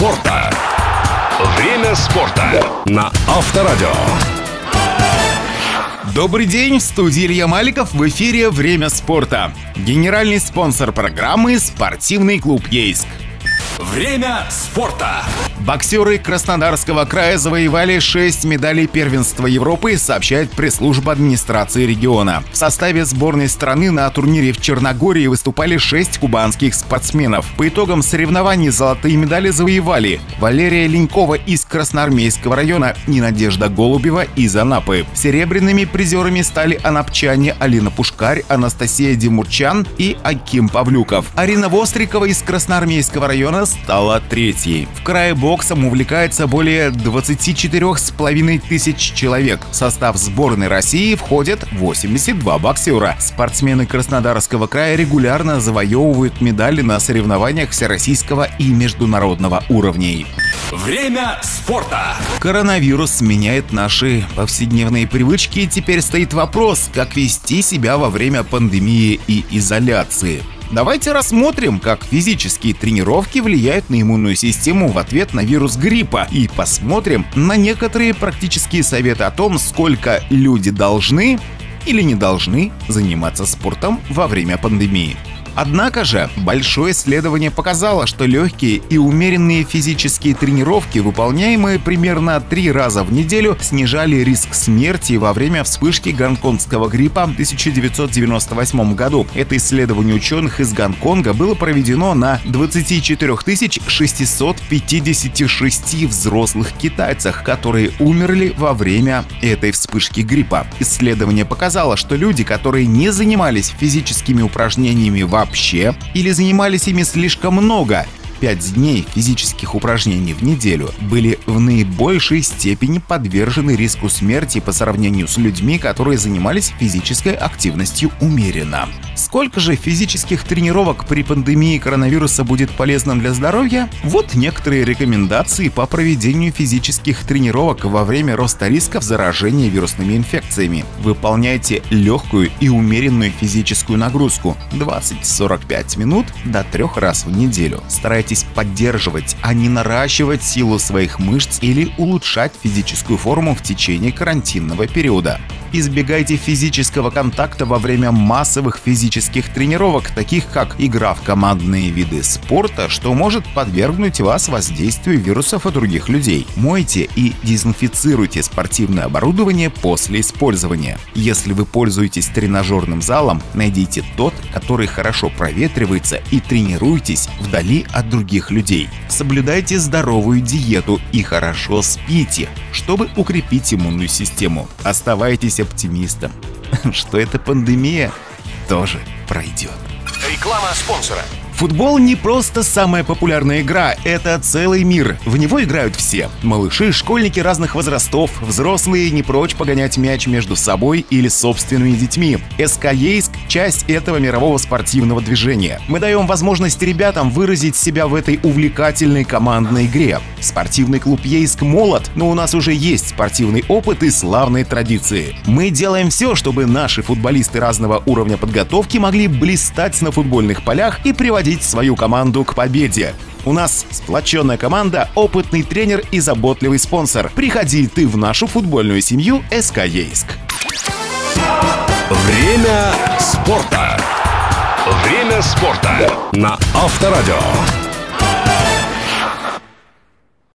спорта. Время спорта на Авторадио. Добрый день, в студии Илья Маликов, в эфире «Время спорта». Генеральный спонсор программы – спортивный клуб «Ейск». Время спорта. Боксеры Краснодарского края завоевали 6 медалей первенства Европы, сообщает пресс-служба администрации региона. В составе сборной страны на турнире в Черногории выступали 6 кубанских спортсменов. По итогам соревнований золотые медали завоевали Валерия Ленькова из Красноармейского района и Надежда Голубева из Анапы. Серебряными призерами стали анапчане Алина Пушкарь, Анастасия Демурчан и Аким Павлюков. Арина Вострикова из Красноармейского района стала третьей. В крае боксом увлекается более 24,5 тысяч человек. В состав сборной России входят 82 боксера. Спортсмены Краснодарского края регулярно завоевывают медали на соревнованиях всероссийского и международного уровней. Время спорта. Коронавирус меняет наши повседневные привычки, и теперь стоит вопрос, как вести себя во время пандемии и изоляции. Давайте рассмотрим, как физические тренировки влияют на иммунную систему в ответ на вирус гриппа и посмотрим на некоторые практические советы о том, сколько люди должны или не должны заниматься спортом во время пандемии. Однако же, большое исследование показало, что легкие и умеренные физические тренировки, выполняемые примерно три раза в неделю, снижали риск смерти во время вспышки гонконгского гриппа в 1998 году. Это исследование ученых из Гонконга было проведено на 24 656 взрослых китайцах, которые умерли во время этой вспышки гриппа. Исследование показало, что люди, которые не занимались физическими упражнениями вообще, вообще или занимались ими слишком много, 5 дней физических упражнений в неделю были в наибольшей степени подвержены риску смерти по сравнению с людьми, которые занимались физической активностью умеренно. Сколько же физических тренировок при пандемии коронавируса будет полезным для здоровья? Вот некоторые рекомендации по проведению физических тренировок во время роста рисков заражения вирусными инфекциями. Выполняйте легкую и умеренную физическую нагрузку 20-45 минут до 3 раз в неделю. Старайтесь поддерживать, а не наращивать силу своих мышц или улучшать физическую форму в течение карантинного периода. Избегайте физического контакта во время массовых физических тренировок, таких как игра в командные виды спорта, что может подвергнуть вас воздействию вирусов от других людей. Мойте и дезинфицируйте спортивное оборудование после использования. Если вы пользуетесь тренажерным залом, найдите тот, который хорошо проветривается и тренируйтесь вдали от других людей. Соблюдайте здоровую диету и хорошо спите, чтобы укрепить иммунную систему. Оставайтесь оптимистом, что эта пандемия тоже пройдет. Реклама спонсора. Футбол не просто самая популярная игра, это целый мир. В него играют все. Малыши, школьники разных возрастов, взрослые не прочь погонять мяч между собой или собственными детьми. СК Ейск – часть этого мирового спортивного движения. Мы даем возможность ребятам выразить себя в этой увлекательной командной игре. Спортивный клуб Ейск молод, но у нас уже есть спортивный опыт и славные традиции. Мы делаем все, чтобы наши футболисты разного уровня подготовки могли блистать на футбольных полях и приводить свою команду к победе. У нас сплоченная команда, опытный тренер и заботливый спонсор. Приходи ты в нашу футбольную семью СК Ейск. Время спорта. Время спорта на Авторадио.